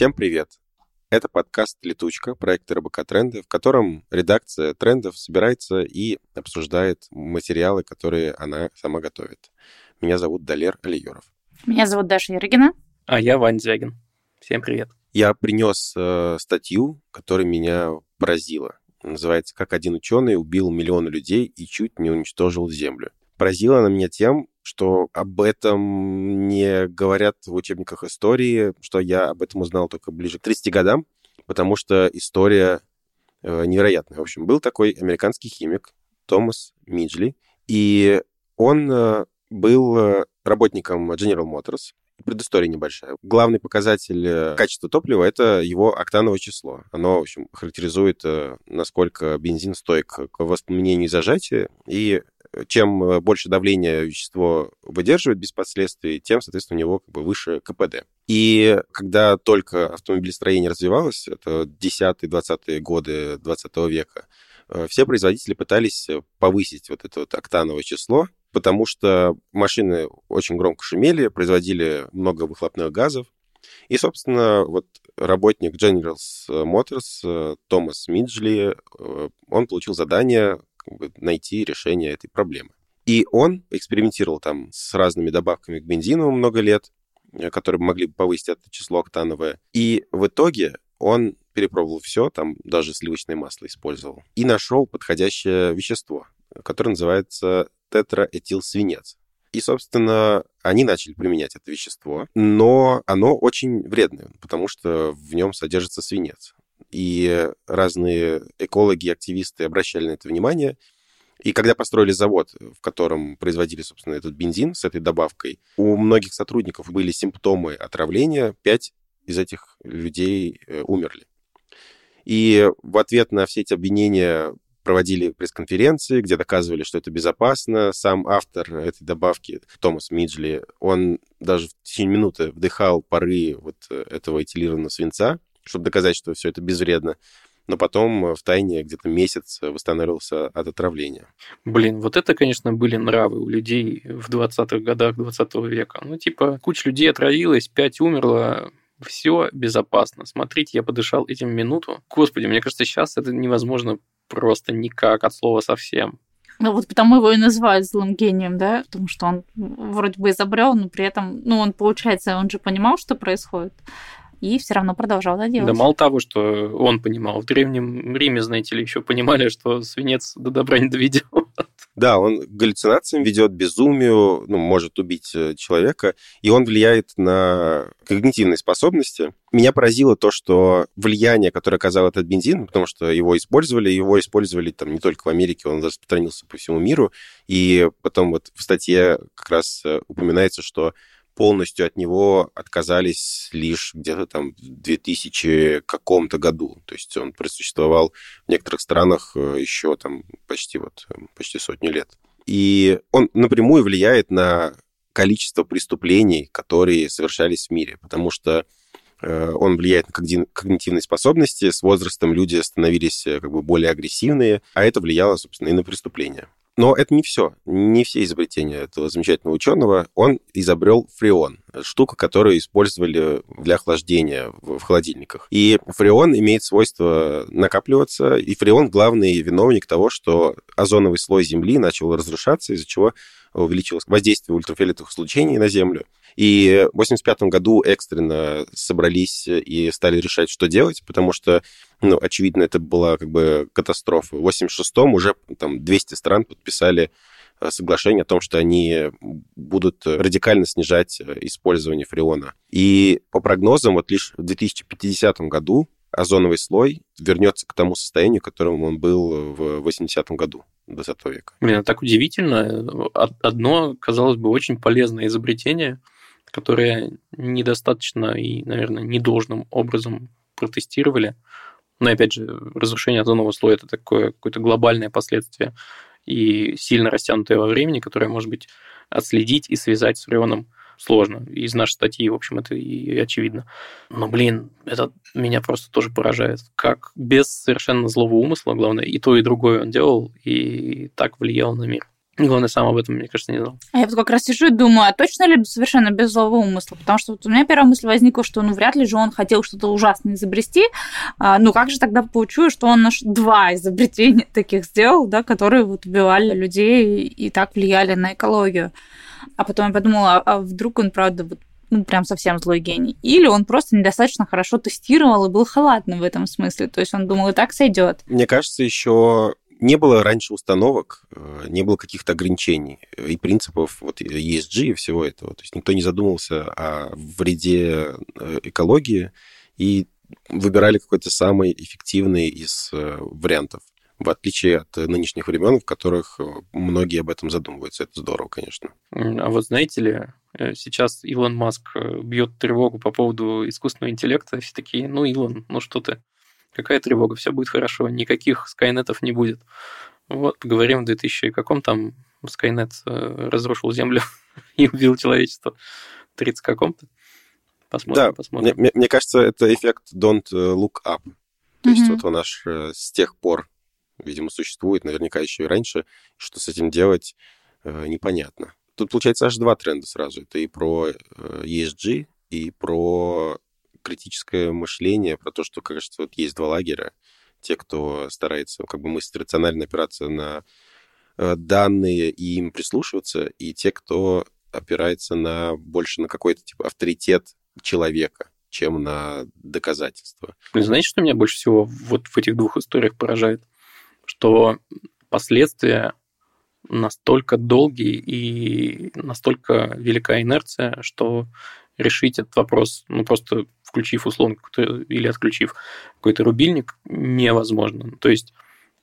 Всем привет! Это подкаст «Летучка», проект РБК «Тренды», в котором редакция трендов собирается и обсуждает материалы, которые она сама готовит. Меня зовут Далер Алиеров. Меня зовут Даша Ярыгина. А я Вань Звягин. Всем привет. Я принес э, статью, которая меня поразила. Называется «Как один ученый убил миллионы людей и чуть не уничтожил Землю». Поразила она меня тем, что об этом не говорят в учебниках истории, что я об этом узнал только ближе к 30 годам, потому что история э, невероятная. В общем, был такой американский химик Томас Миджли, и он э, был э, работником General Motors, предыстория небольшая. Главный показатель э, качества топлива — это его октановое число. Оно, в общем, характеризует, э, насколько бензин стойк к воспламенению и зажатию. И чем больше давления вещество выдерживает без последствий, тем, соответственно, у него как бы выше КПД. И когда только автомобилестроение развивалось, это 10-20-е годы 20 века, все производители пытались повысить вот это вот октановое число, потому что машины очень громко шумели, производили много выхлопных газов. И, собственно, вот работник General Motors э, Томас Миджли, э, он получил задание как бы, найти решение этой проблемы. И он экспериментировал там с разными добавками к бензину много лет, э, которые могли бы повысить это число октановое. И в итоге он перепробовал все, там даже сливочное масло использовал, и нашел подходящее вещество, которое называется тетраэтилсвинец. И, собственно, они начали применять это вещество, но оно очень вредное, потому что в нем содержится свинец. И разные экологи активисты обращали на это внимание. И когда построили завод, в котором производили, собственно, этот бензин с этой добавкой, у многих сотрудников были симптомы отравления, пять из этих людей э, умерли. И в ответ на все эти обвинения проводили пресс-конференции, где доказывали, что это безопасно. Сам автор этой добавки, Томас Миджли, он даже в течение минуты вдыхал пары вот э, этого этилированного свинца, чтобы доказать, что все это безвредно но потом э, в тайне где-то месяц восстанавливался от отравления. Блин, вот это, конечно, были нравы у людей в 20-х годах 20 века. Ну, типа, куча людей отравилась, пять умерло, все безопасно. Смотрите, я подышал этим минуту. Господи, мне кажется, сейчас это невозможно просто никак от слова совсем. Ну вот потому его и называют злым гением, да, потому что он вроде бы изобрел, но при этом, ну он, получается, он же понимал, что происходит, и все равно продолжал это делать. Да мало того, что он понимал, в Древнем Риме, знаете ли, еще понимали, что свинец до добра не доведет. Да, он галлюцинациям ведет, безумию, ну, может убить э, человека, и он влияет на когнитивные способности. Меня поразило то, что влияние, которое оказал этот бензин, потому что его использовали, его использовали там не только в Америке, он распространился по всему миру, и потом вот в статье как раз э, упоминается, что полностью от него отказались лишь где-то там в 2000 каком-то году. То есть он просуществовал в некоторых странах э, еще там почти вот э, почти сотню лет. И он напрямую влияет на количество преступлений, которые совершались в мире, потому что э, он влияет на когнитивные способности. С возрастом люди становились как бы более агрессивные, а это влияло, собственно, и на преступления. Но это не все, не все изобретения этого замечательного ученого. Он изобрел фреон, штука, которую использовали для охлаждения в, в холодильниках. И фреон имеет свойство накапливаться, и фреон главный виновник того, что озоновый слой Земли начал разрушаться, из-за чего увеличилось воздействие ультрафиолетовых излучений на Землю. И в 1985 году экстренно собрались и стали решать, что делать, потому что, ну, очевидно, это была как бы катастрофа. В 1986 уже там 200 стран подписали э, соглашение о том, что они будут радикально снижать э, использование фреона. И по прогнозам, вот лишь в 2050 году озоновый слой вернется к тому состоянию, которым он был в 80-м году 20 века. Блин, так удивительно. Одно, казалось бы, очень полезное изобретение, которое недостаточно и, наверное, недолжным образом протестировали. Но, опять же, разрушение озонового слоя – это такое какое-то глобальное последствие и сильно растянутое во времени, которое, может быть, отследить и связать с фреоном сложно. Из нашей статьи, в общем, это и очевидно. Но, блин, это меня просто тоже поражает. Как без совершенно злого умысла, главное, и то, и другое он делал, и так влиял на мир. И он и сам об этом, мне кажется, не знал. А я вот как раз сижу и думаю, а точно ли совершенно без злого умысла? Потому что вот у меня первая мысль возникла, что ну вряд ли же он хотел что-то ужасное изобрести. А, ну как же тогда получу, что он наш два изобретения таких сделал, да, которые вот убивали людей и так влияли на экологию. А потом я подумала, а вдруг он, правда, вот ну, прям совсем злой гений. Или он просто недостаточно хорошо тестировал и был халатным в этом смысле. То есть он думал, и так сойдет. Мне кажется, еще не было раньше установок, э, не было каких-то ограничений и принципов вот ESG и всего этого. То есть никто не задумывался о вреде э, экологии и выбирали какой-то самый эффективный из э, вариантов в отличие от нынешних времен, в которых многие об этом задумываются. Это здорово, конечно. А вот знаете ли, сейчас Илон Маск бьет тревогу по поводу искусственного интеллекта. Все такие, ну, Илон, ну что ты? Какая тревога? Все будет хорошо, никаких скайнетов не будет. Вот, поговорим в 2000 каком там Скайнет э, разрушил Землю и убил человечество. 30 каком-то. Посмотрим, да, посмотрим. Мне, мне кажется, это эффект don't э, look up. То mm-hmm. есть вот он аж э, с тех пор, видимо, существует, наверняка еще и раньше. Что с этим делать, непонятно. Тут, получается, аж два тренда сразу. Это и про ESG, и про критическое мышление, про то, что, кажется, вот есть два лагеря. Те, кто старается как бы мыслить рационально, опираться на э, данные и им прислушиваться, и те, кто опирается на больше на какой-то типа авторитет человека, чем на доказательства. Знаете, что меня больше всего вот в этих двух историях поражает? Что последствия настолько долгие и настолько велика инерция, что решить этот вопрос, ну, просто включив условно или отключив какой-то рубильник, невозможно. То есть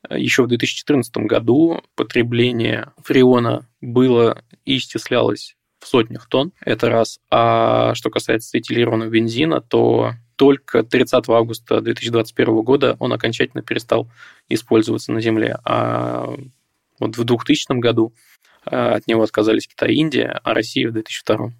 э, еще в 2014 году потребление фреона было и исчислялось в сотнях тонн, это раз. А что касается этилированного бензина, то только 30 августа 2021 года он окончательно перестал использоваться на Земле. А вот в 2000 году э, от него отказались Китай и Индия, а Россия в 2002.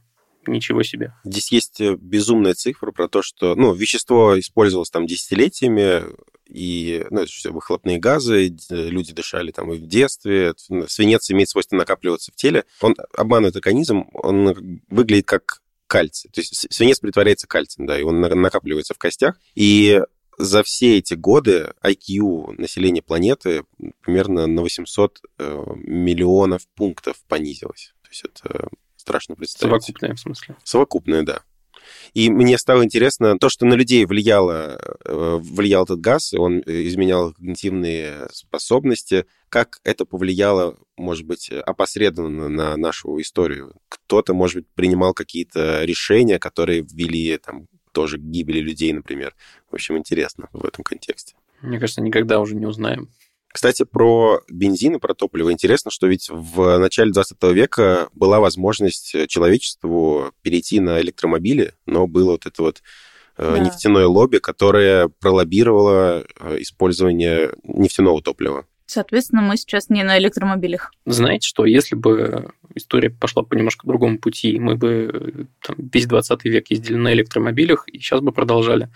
Ничего себе. Здесь есть э, безумная цифра про то, что ну, вещество использовалось там десятилетиями, и ну, это все выхлопные газы, люди дышали там и в детстве, свинец имеет свойство накапливаться в теле. Он обманывает организм, он выглядит как кальций. То есть свинец притворяется кальцием, да, и он накапливается в костях. И за все эти годы IQ населения планеты примерно на 800 э, миллионов пунктов понизилось. То есть это страшно представить. Совокупное, в смысле? Совокупное, да. И мне стало интересно то, что на людей влияло, э, влиял этот газ, он изменял когнитивные способности, как это повлияло, может быть, опосредованно на нашу историю. Кто-то, может быть, принимал какие-то решения, которые ввели там тоже к гибели людей, например. В общем, интересно в этом контексте. Мне кажется, никогда уже не узнаем. Кстати, про бензин и про топливо. Интересно, что ведь в начале 20 века была возможность человечеству перейти на электромобили, но было вот это вот э, да. нефтяное лобби, которое пролоббировало э, использование нефтяного топлива. Соответственно, мы сейчас не на электромобилях. Знаете что, если бы история пошла по немножко другому пути, мы бы там, весь 20 век ездили на электромобилях, и сейчас бы продолжали.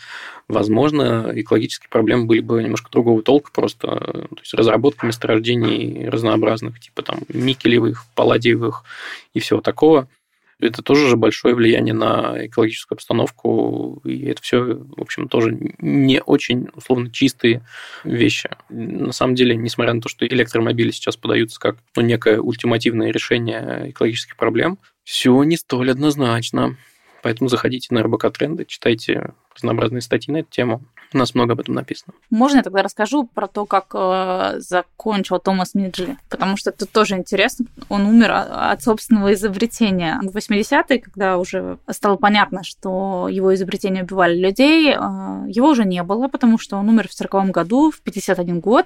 Возможно, экологические проблемы были бы немножко другого толка просто. То есть разработка месторождений разнообразных, типа там никелевых, палладиевых и всего такого – это тоже же большое влияние на экологическую обстановку, и это все, в общем, тоже не очень, условно, чистые вещи. На самом деле, несмотря на то, что электромобили сейчас подаются как ну, некое ультимативное решение экологических проблем, все не столь однозначно. Поэтому заходите на РБК Тренды, читайте разнообразные статьи на эту тему. У нас много об этом написано. Можно я тогда расскажу про то, как э, закончил Томас Миджи? Потому что это тоже интересно. Он умер от собственного изобретения. В 80-е, когда уже стало понятно, что его изобретения убивали людей, э, его уже не было, потому что он умер в 40 году, в 51 год.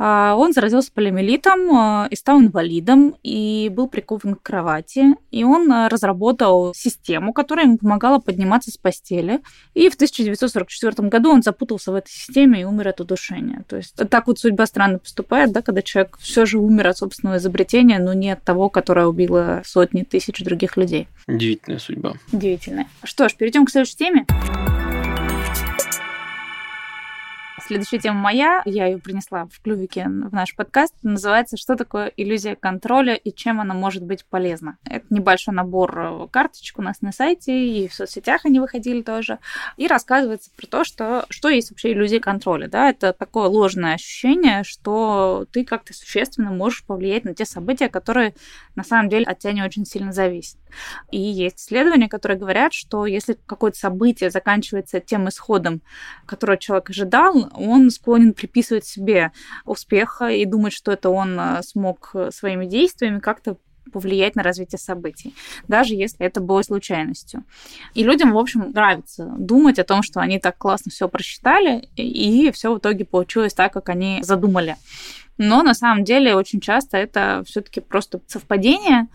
Э, он заразился полиомиелитом э, и стал инвалидом, и был прикован к кровати. И он э, разработал систему, которая ему помогала подниматься с постели. И в 1944 году он запутался в этой системе и умер от удушения. То есть так вот судьба странно поступает, да, когда человек все же умер от собственного изобретения, но не от того, которое убило сотни тысяч других людей. Удивительная судьба. Удивительная. Что ж, перейдем к следующей теме. Следующая тема моя, я ее принесла в клювике в наш подкаст, называется «Что такое иллюзия контроля и чем она может быть полезна?». Это небольшой набор э, карточек у нас на сайте, и в соцсетях они выходили тоже, и рассказывается про то, что, что есть вообще иллюзия контроля. Да? Это такое ложное ощущение, что ты как-то существенно можешь повлиять на те события, которые на самом деле от тебя не очень сильно зависят. И есть исследования, которые говорят, что если какое-то событие заканчивается тем исходом, который человек ожидал, он склонен приписывать себе успех и думать, что это он э, смог э, своими действиями как-то повлиять на развитие событий, даже если это было случайностью. И людям, в общем, нравится думать о том, что они так классно все просчитали, и все в итоге получилось так, как они задумали. Но на самом деле очень часто это все-таки просто совпадение,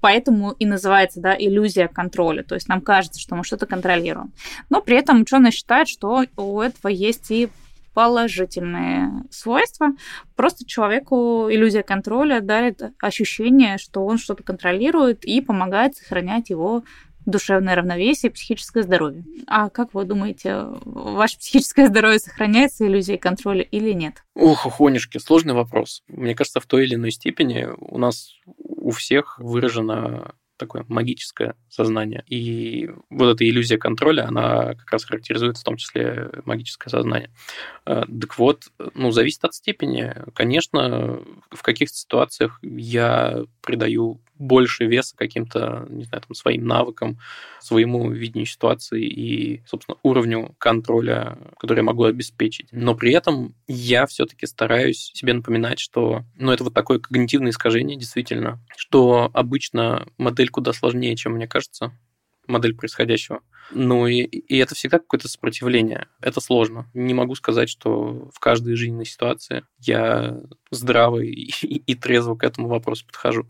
поэтому и называется да, иллюзия контроля. То есть нам кажется, что мы что-то контролируем. Но при этом ученые считают, что у этого есть и положительные свойства. Просто человеку иллюзия контроля дарит ощущение, что он что-то контролирует и помогает сохранять его душевное равновесие, психическое здоровье. А как вы думаете, ваше психическое здоровье сохраняется иллюзией контроля или нет? Ох, ухонишки, сложный вопрос. Мне кажется, в той или иной степени у нас у всех выражена такое магическое сознание. И вот эта иллюзия контроля, она как раз характеризует в том числе магическое сознание. Э, так вот, ну, зависит от степени. Конечно, в каких-то ситуациях я придаю больше веса каким-то, не знаю, там, своим навыкам, своему видению ситуации и, собственно, уровню контроля, который я могу обеспечить. Но при этом я все-таки стараюсь себе напоминать, что, ну, это вот такое когнитивное искажение, действительно, что обычно модель куда сложнее, чем мне кажется, модель происходящего. Ну и, и это всегда какое-то сопротивление. Это сложно. Не могу сказать, что в каждой жизненной ситуации я здраво и, и, и трезво к этому вопросу подхожу.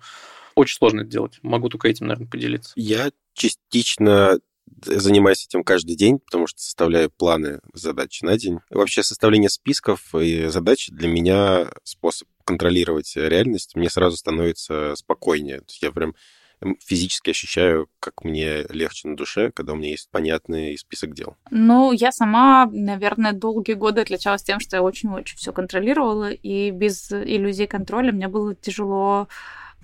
Очень сложно это делать. Могу только этим, наверное, поделиться. Я частично занимаюсь этим каждый день, потому что составляю планы задач на день. вообще составление списков и задач для меня способ контролировать реальность. Мне сразу становится спокойнее. Я прям физически ощущаю, как мне легче на душе, когда у меня есть понятный список дел. Ну, я сама, наверное, долгие годы отличалась тем, что я очень-очень все контролировала, и без иллюзии контроля мне было тяжело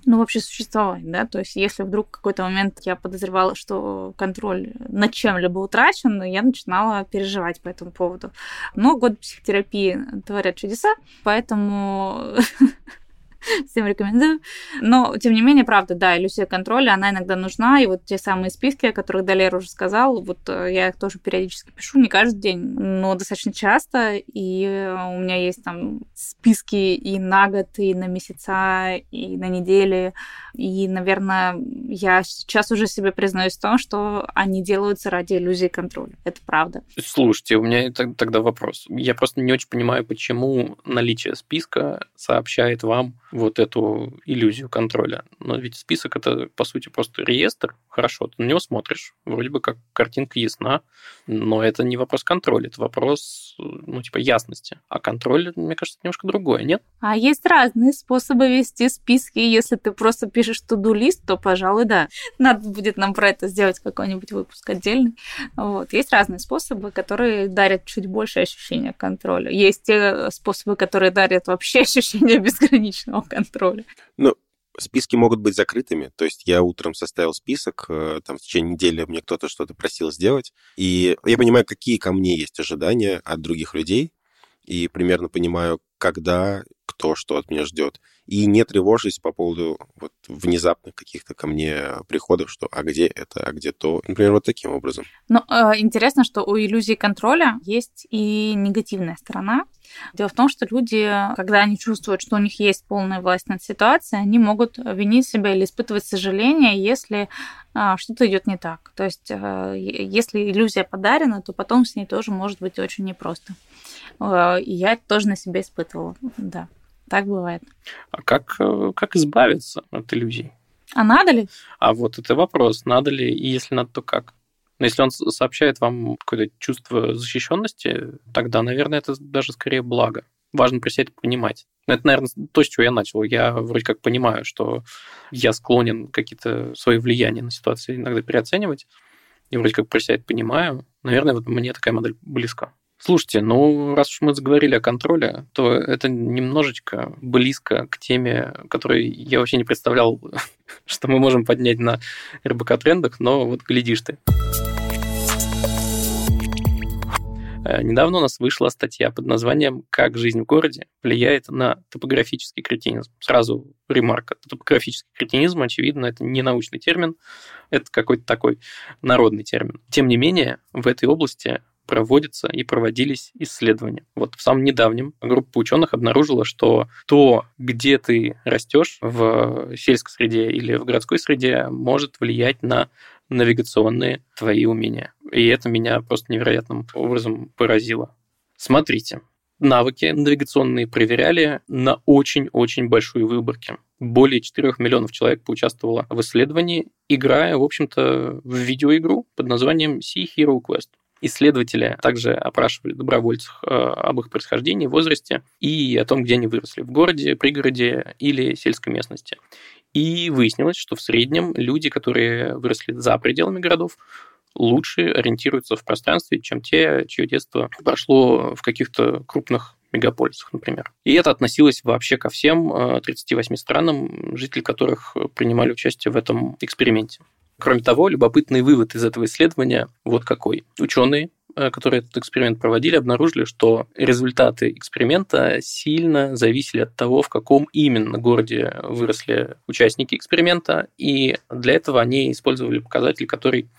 ну, вообще существовать, да, то есть если вдруг в какой-то момент я подозревала, что контроль над чем-либо утрачен, я начинала переживать по этому поводу. Но год психотерапии творят чудеса, поэтому Всем рекомендую. Но, тем не менее, правда, да, иллюзия контроля, она иногда нужна. И вот те самые списки, о которых Далер уже сказал, вот э, я их тоже периодически пишу, не каждый день, но достаточно часто. И у меня есть там списки и на год, и на месяца, и на недели. И, наверное, я сейчас уже себе признаюсь в том, что они делаются ради иллюзии контроля. Это правда. Слушайте, у меня тогда вопрос. Я просто не очень понимаю, почему наличие списка сообщает вам вот эту иллюзию контроля. Но ведь список это, по сути, просто реестр. Хорошо, ты на него смотришь, вроде бы как картинка ясна, но это не вопрос контроля, это вопрос, ну, типа, ясности. А контроль, мне кажется, немножко другое, нет? А есть разные способы вести списки. Если ты просто пишешь туду-лист, то, пожалуй, да. Надо будет нам про это сделать какой-нибудь выпуск отдельный. Вот. Есть разные способы, которые дарят чуть больше ощущения контроля. Есть те способы, которые дарят вообще ощущение безграничного контроля. Ну, списки могут быть закрытыми. То есть я утром составил список, э, там в течение недели мне кто-то что-то просил сделать, и я понимаю, какие ко мне есть ожидания от других людей, и примерно понимаю, когда кто что от меня ждет. И не тревожусь по поводу вот внезапных каких-то ко мне приходов, что а где это, а где то. Например, вот таким образом. Ну, э, интересно, что у иллюзии контроля есть и негативная сторона. Дело в том, что люди, когда они чувствуют, что у них есть полная власть над ситуацией, они могут винить себя или испытывать сожаление, если а, что-то идет не так. То есть, э, если иллюзия подарена, то потом с ней тоже может быть очень непросто. Э, и я это тоже на себе испытывала. Да, так бывает. А как, э, как избавиться от иллюзий? А надо ли? А вот это вопрос, надо ли, и если надо, то как? Но если он сообщает вам какое-то чувство защищенности, тогда, наверное, это даже скорее благо. Важно про себя это понимать. Это, наверное, то, с чего я начал. Я вроде как понимаю, что я склонен какие-то свои влияния на ситуации иногда переоценивать. И вроде как про себя это понимаю. Наверное, вот мне такая модель близка. Слушайте, ну, раз уж мы заговорили о контроле, то это немножечко близко к теме, которой я вообще не представлял, что мы можем поднять на РБК-трендах, но вот глядишь ты. Э, недавно у нас вышла статья под названием «Как жизнь в городе влияет на топографический кретинизм». Сразу ремарка. Топографический кретинизм, очевидно, это не научный термин, это какой-то такой народный термин. Тем не менее, в этой области проводятся и проводились исследования. Вот в самом недавнем группа ученых обнаружила, что то, где ты растешь в сельской среде или в городской среде, может влиять на навигационные твои умения. И это меня просто невероятным образом поразило. Смотрите, навыки навигационные проверяли на очень-очень большой выборке. Более 4 миллионов человек поучаствовало в исследовании, играя, в общем-то, в видеоигру под названием Sea Hero Quest. Исследователи также опрашивали добровольцев э, об их происхождении, возрасте и о том, где они выросли, в городе, пригороде или сельской местности. И выяснилось, что в среднем люди, которые выросли за пределами городов, лучше ориентируются в пространстве, чем те, чье детство прошло в каких-то крупных мегаполисах, например. И это относилось вообще ко всем 38 э, странам, жители которых принимали участие в этом эксперименте. Кроме того, любопытный вывод из этого исследования вот какой. Ученые Э, которые этот эксперимент проводили, обнаружили, что результаты эксперимента сильно зависели от того, в каком именно городе выросли участники эксперимента, и для этого они использовали показатель, который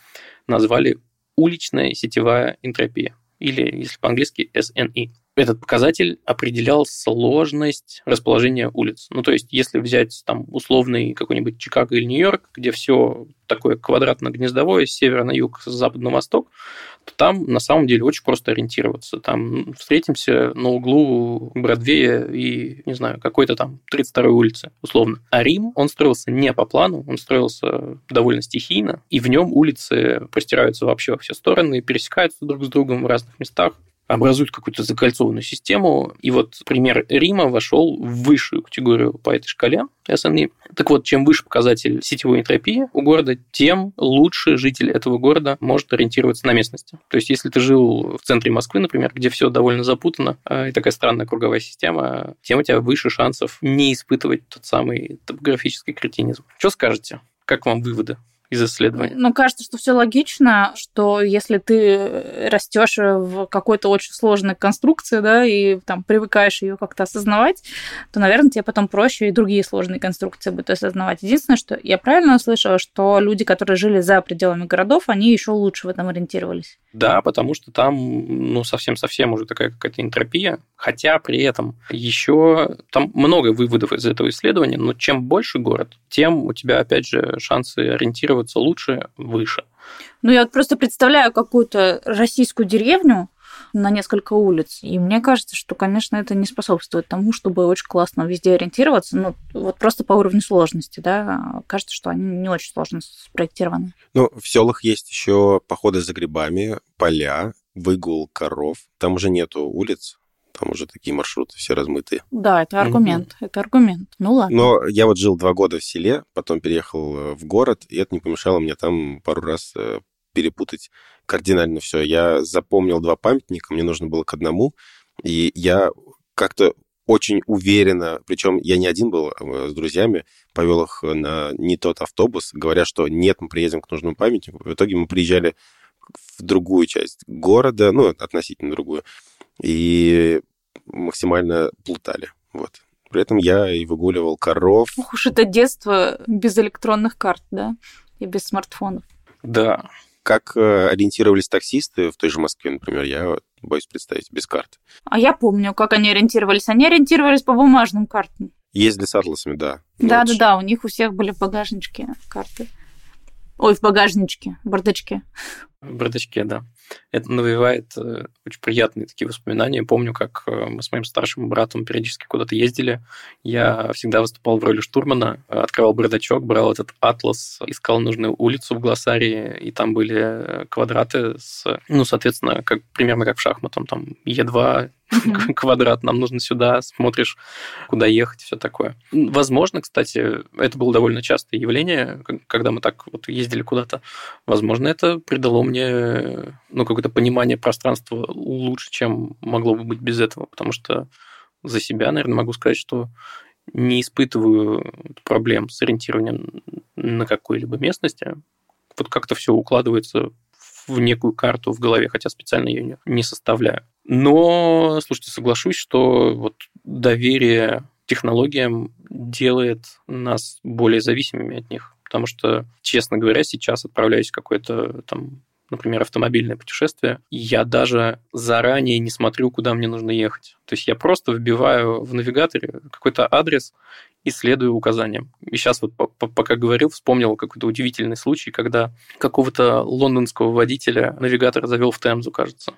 назвали уличная сетевая энтропия, или, если по-английски, SNE этот показатель определял сложность расположения улиц. Ну, то есть, если взять там условный какой-нибудь Чикаго или Нью-Йорк, где все такое квадратно-гнездовое, с севера на юг, с запада на восток, то там на самом деле очень просто ориентироваться. Там встретимся на углу Бродвея и, не знаю, какой-то там 32-й улицы, условно. А Рим, он строился не по плану, он строился довольно стихийно, и в нем улицы простираются вообще во все стороны, пересекаются друг с другом в разных местах образуют какую-то закольцованную систему. И вот пример Рима вошел в высшую категорию по этой шкале SNE. Так вот, чем выше показатель сетевой энтропии у города, тем лучше житель этого города может ориентироваться на местности. То есть, если ты жил в центре Москвы, например, где все довольно запутано, а, и такая странная круговая система, тем у тебя выше шансов не испытывать тот самый топографический кретинизм. Что скажете? Как вам выводы? Из исследований. Ну, кажется, что все логично, что если ты растешь в какой-то очень сложной конструкции, да, и там привыкаешь ее как-то осознавать, то, наверное, тебе потом проще и другие сложные конструкции будут осознавать. Единственное, что я правильно услышала, что люди, которые жили за пределами городов, они еще лучше в этом ориентировались. Да, потому что там, ну, совсем-совсем уже такая какая-то энтропия, хотя при этом еще там много выводов из этого исследования, но чем больше город, тем у тебя, опять же, шансы ориентироваться лучше, выше. Ну, я вот просто представляю какую-то российскую деревню, на несколько улиц. И мне кажется, что, конечно, это не способствует тому, чтобы очень классно везде ориентироваться. Ну, вот просто по уровню сложности, да, кажется, что они не очень сложно спроектированы. Ну, в селах есть еще походы за грибами, поля, выгул коров. Там уже нету улиц, там уже такие маршруты все размытые. Да, это аргумент, угу. это аргумент. Ну ладно. Но я вот жил два года в селе, потом переехал э, в город, и это не помешало мне там пару раз э, перепутать кардинально все. Я запомнил два памятника, мне нужно было к одному, и я как-то очень уверенно, причем я не один был а, с друзьями, повел их на не тот автобус, говоря, что нет, мы приедем к нужному памятнику. В итоге мы приезжали в другую часть города, ну, относительно другую, и максимально плутали. Вот. При этом я и выгуливал коров. Ух уж это детство без электронных карт, да? И без смартфонов. Да, как э, ориентировались таксисты в той же Москве, например, я боюсь представить, без карт. А я помню, как они ориентировались. Они ориентировались по бумажным картам. Ездили с атласами, да. Да-да-да, у них у всех были в багажничке карты. Ой, в багажничке, в бардачке. В бардачке, да. Это навевает э, очень приятные такие воспоминания. Помню, как э, мы с моим старшим братом периодически куда-то ездили. Я всегда выступал в роли штурмана, открывал бардачок, брал этот атлас, искал нужную улицу в глоссарии, и там были квадраты с, ну, соответственно, как, примерно как в шахматах, там Е2, квадрат, нам нужно сюда, смотришь, куда ехать, все такое. Возможно, кстати, это было довольно частое явление, когда мы так вот ездили куда-то. Возможно, это придало мне ну, какое-то понимание пространства лучше, чем могло бы быть без этого, потому что за себя, наверное, могу сказать, что не испытываю проблем с ориентированием на какой-либо местности. Вот как-то все укладывается в некую карту в голове, хотя специально ее не составляю. Но, слушайте, соглашусь, что вот доверие технологиям делает нас более зависимыми от них. Потому что, честно говоря, сейчас отправляюсь в какое-то там например, автомобильное путешествие, я даже заранее не смотрю, куда мне нужно ехать. То есть я просто вбиваю в навигаторе какой-то адрес и следую указаниям. И сейчас вот пока говорил, вспомнил какой-то удивительный случай, когда какого-то лондонского водителя навигатор завел в Темзу, кажется.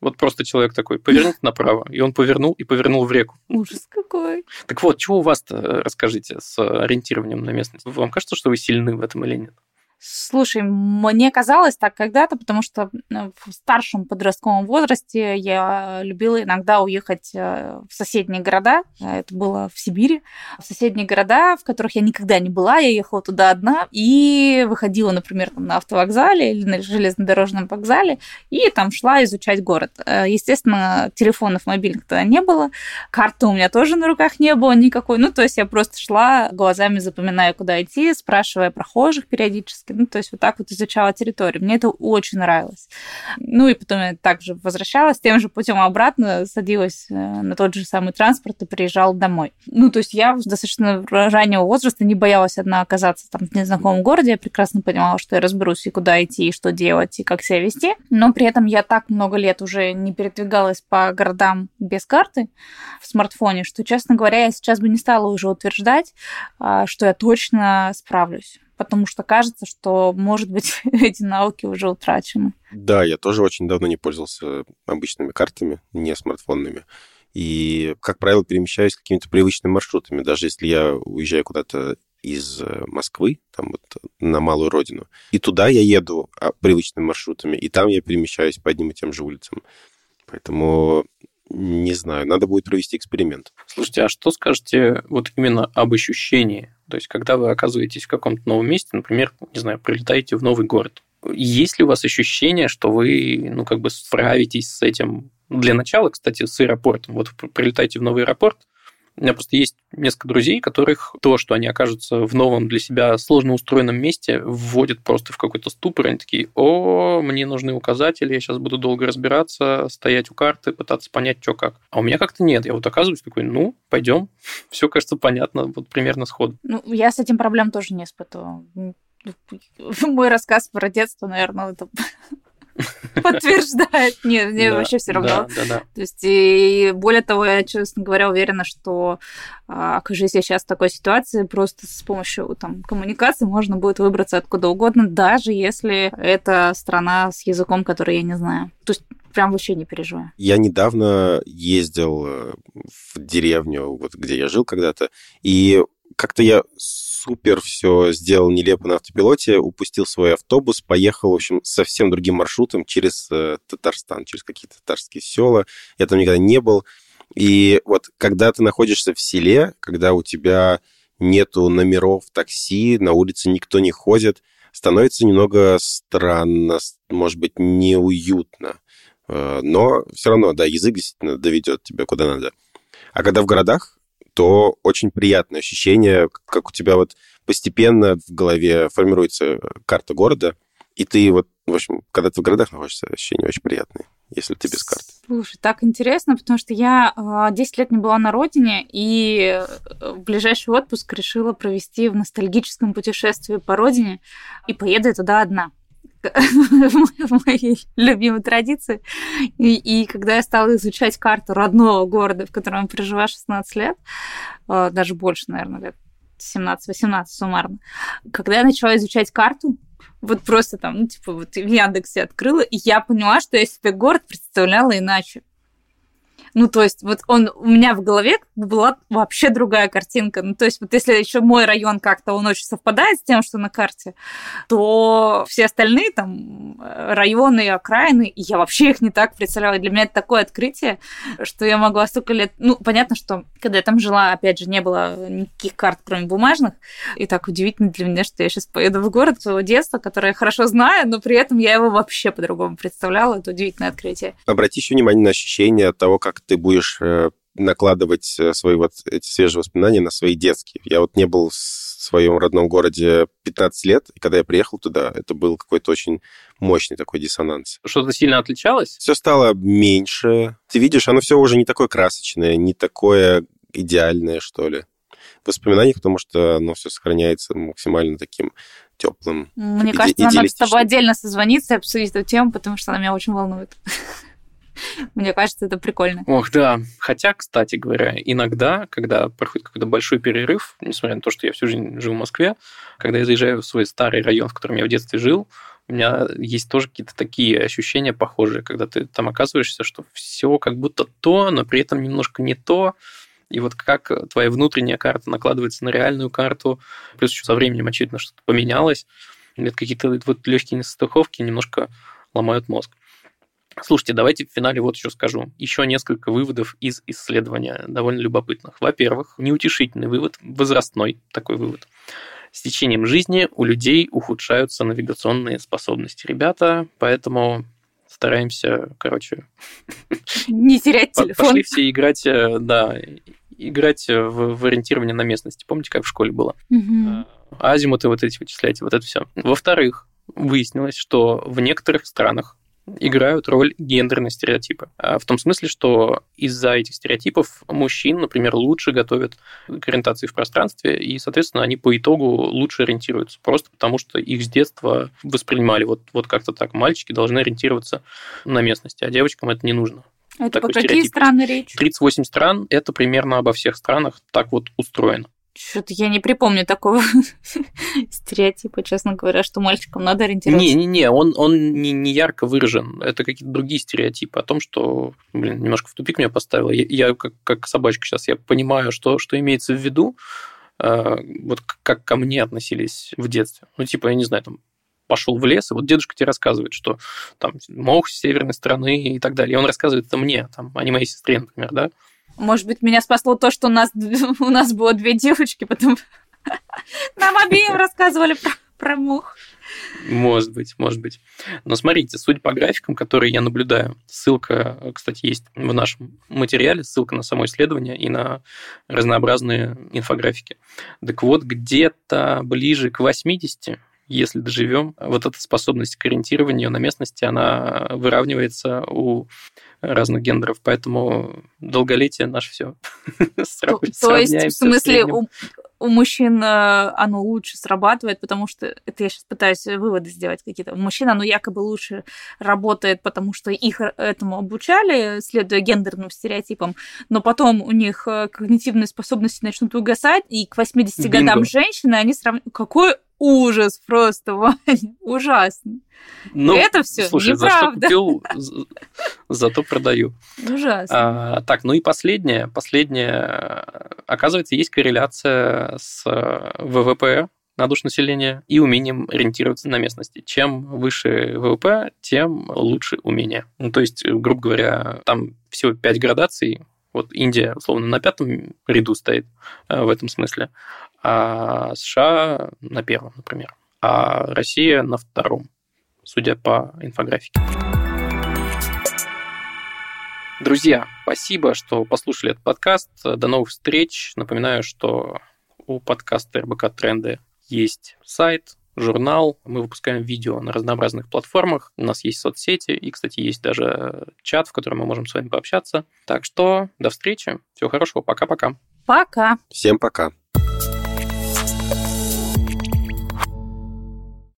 Вот просто человек такой, повернул направо, и он повернул и повернул в реку. Ужас какой. Так вот, чего у вас-то, э, расскажите, с ориентированием на местность? Вам кажется, что вы сильны в этом или нет? Слушай, мне казалось так когда-то, потому что ну, в старшем подростковом возрасте я любила иногда уехать э, в соседние города. Это было в Сибири. В соседние города, в которых я никогда не была, я ехала туда одна и выходила, например, там, на автовокзале или на железнодорожном вокзале и там шла изучать город. Э, естественно, телефонов мобильных тогда не было, карты у меня тоже на руках не было никакой. Ну, то есть я просто шла глазами, запоминая, куда идти, спрашивая прохожих периодически ну, то есть вот так вот изучала территорию. Мне это очень нравилось. Ну, и потом я также возвращалась тем же путем обратно, садилась э, на тот же самый транспорт и приезжала домой. Ну, то есть я достаточно раннего возраста не боялась одна оказаться там в незнакомом городе. Я прекрасно понимала, что я разберусь и куда идти, и что делать, и как себя вести. Но при этом я так много лет уже не передвигалась по городам без карты в смартфоне, что, честно говоря, я сейчас бы не стала уже утверждать, а, что я точно справлюсь потому что кажется, что, может быть, эти навыки уже утрачены. Да, я тоже очень давно не пользовался обычными картами, не смартфонными. И, как правило, перемещаюсь какими-то привычными маршрутами. Даже если я уезжаю куда-то из э, Москвы, там вот на малую родину, и туда я еду а, привычными маршрутами, и там я перемещаюсь по одним и тем же улицам. Поэтому не знаю, надо будет провести эксперимент. Слушайте, а что скажете вот именно об ощущении? То есть, когда вы оказываетесь в каком-то новом месте, например, не знаю, прилетаете в новый город, есть ли у вас ощущение, что вы, ну, как бы справитесь с этим? Для начала, кстати, с аэропортом. Вот вы прилетаете в новый аэропорт, у меня просто есть несколько друзей, которых то, что они окажутся в новом для себя сложно устроенном месте, вводит просто в какой-то ступор. Они такие, о, мне нужны указатели, я сейчас буду долго разбираться, стоять у карты, пытаться понять, что как. А у меня как-то нет. Я вот оказываюсь такой, ну, пойдем, все кажется понятно, вот примерно сходу. Ну, я с этим проблем тоже не испытывала. Мой рассказ про детство, наверное, это подтверждает. Нет, мне вообще все равно. Да, да, да. То есть, и более того, я, честно говоря, уверена, что а, окажись я сейчас в такой ситуации, просто с помощью там, коммуникации можно будет выбраться откуда угодно, даже если это страна с языком, который я не знаю. То есть прям вообще не переживаю. Я недавно ездил э, в деревню, вот где я жил когда-то, и как-то я супер все сделал нелепо на автопилоте, упустил свой автобус, поехал, в общем, совсем другим маршрутом через э, Татарстан, через какие-то татарские села. Я там никогда не был. И вот когда ты находишься в селе, когда у тебя нету номеров такси, на улице никто не ходит, становится немного странно, может быть, неуютно. Э, но все равно, да, язык действительно доведет тебя куда надо. А когда в городах, то очень приятное ощущение, как у тебя вот постепенно в голове формируется карта города, и ты вот, в общем, когда ты в городах находишься, ощущение очень приятное, если ты без карты. Слушай, так интересно, потому что я 10 а, лет не была на родине, и э, в ближайший отпуск решила провести в ностальгическом путешествии по родине, и поеду я туда одна в моей любимой традиции. И, и когда я стала изучать карту родного города, в котором я прожила 16 лет, э, даже больше, наверное, лет 17-18 суммарно, когда я начала изучать карту, вот просто там, ну, типа, вот в Яндексе открыла, и я поняла, что я себе город представляла иначе. Ну, то есть, вот он у меня в голове была вообще другая картинка. Ну, то есть, вот если еще мой район как-то он очень совпадает с тем, что на карте, то все остальные там районы и окраины, я вообще их не так представляла. Для меня это такое открытие, что я могла столько лет... Ну, понятно, что когда я там жила, опять же, не было никаких карт, кроме бумажных. И так удивительно для меня, что я сейчас поеду в город своего детства, который я хорошо знаю, но при этом я его вообще по-другому представляла. Это удивительное открытие. Обрати еще внимание на ощущение того, как ты будешь э, накладывать э, свои вот эти свежие воспоминания на свои детские. Я вот не был в своем родном городе 15 лет, и когда я приехал туда, это был какой-то очень мощный такой диссонанс. Что-то сильно отличалось? Все стало меньше. Ты видишь, оно все уже не такое красочное, не такое идеальное, что ли. В воспоминаниях, потому что оно все сохраняется максимально таким теплым. Мне кажется, нам надо с тобой отдельно созвониться и обсудить эту тему, потому что она меня очень волнует. Мне кажется, это прикольно. Ох, да. Хотя, кстати говоря, иногда, когда проходит какой-то большой перерыв, несмотря на то, что я всю жизнь живу в Москве, когда я заезжаю в свой старый район, в котором я в детстве жил, у меня есть тоже какие-то такие ощущения похожие, когда ты там оказываешься, что все как будто то, но при этом немножко не то. И вот как твоя внутренняя карта накладывается на реальную карту, плюс еще со временем, очевидно, что-то поменялось, или какие-то вот легкие несостыковки немножко ломают мозг. Слушайте, давайте в финале вот еще скажу. Еще несколько выводов из исследования, довольно любопытных. Во-первых, неутешительный вывод, возрастной такой вывод. С течением жизни у людей ухудшаются навигационные способности. Ребята, поэтому стараемся, короче... Не терять телефон. Пошли все играть, э, да, играть в, в ориентирование на местности. Помните, как в школе было? Угу. Азимуты вот эти вычисляйте, вот это все. Во-вторых, выяснилось, что в некоторых странах играют роль гендерные стереотипы. А в том смысле, что из-за этих стереотипов мужчин, например, лучше готовят к ориентации в пространстве, и, соответственно, они по итогу лучше ориентируются, просто потому что их с детства воспринимали вот, вот как-то так. Мальчики должны ориентироваться на местности, а девочкам это не нужно. Это про какие страны речь? 38 стран, это примерно обо всех странах так вот устроено. Что-то я не припомню такого стереотипа, честно говоря, что мальчикам надо ориентироваться. Не-не-не, он, он не, не ярко выражен. Это какие-то другие стереотипы о том, что, блин, немножко в тупик меня поставило. Я, я как, как собачка сейчас, я понимаю, что, что имеется в виду, э, вот как ко мне относились в детстве. Ну, типа, я не знаю, там, пошел в лес, и вот дедушка тебе рассказывает, что там мох с северной стороны и так далее. И он рассказывает это мне, там, а не моей сестре, например, да? Может быть, меня спасло то, что у нас, у нас было две девочки, потом нам обеим рассказывали про, про мух. Может быть, может быть. Но смотрите, судя по графикам, которые я наблюдаю, ссылка, кстати, есть в нашем материале, ссылка на само исследование и на разнообразные инфографики. Так вот, где-то ближе к 80 если доживем, вот эта способность к ориентированию на местности, она выравнивается у разных гендеров, поэтому долголетие наше все. То, то есть, в смысле, у, у мужчин э, оно лучше срабатывает, потому что это я сейчас пытаюсь выводы сделать какие-то. У мужчин оно якобы лучше работает, потому что их этому обучали, следуя гендерным стереотипам, но потом у них э, когнитивные способности начнут угасать, и к 80 Бинго. годам женщины они сравнивают... Какой ужас просто, Ваня, ужасно. Ну, это все слушай, неправда. за что купил, зато продаю. Ужасно. А, так, ну и последнее. Последнее. Оказывается, есть корреляция с ВВП на душу населения и умением ориентироваться на местности. Чем выше ВВП, тем лучше умение. Ну, то есть, грубо говоря, там всего 5 градаций, вот Индия, условно, на пятом ряду стоит э, в этом смысле, а США на первом, например, а Россия на втором, судя по инфографике. Друзья, спасибо, что послушали этот подкаст. До новых встреч. Напоминаю, что у подкаста РБК Тренды есть сайт, журнал. Мы выпускаем видео на разнообразных платформах. У нас есть соцсети и, кстати, есть даже чат, в котором мы можем с вами пообщаться. Так что до встречи. Всего хорошего. Пока-пока. Пока. Всем пока.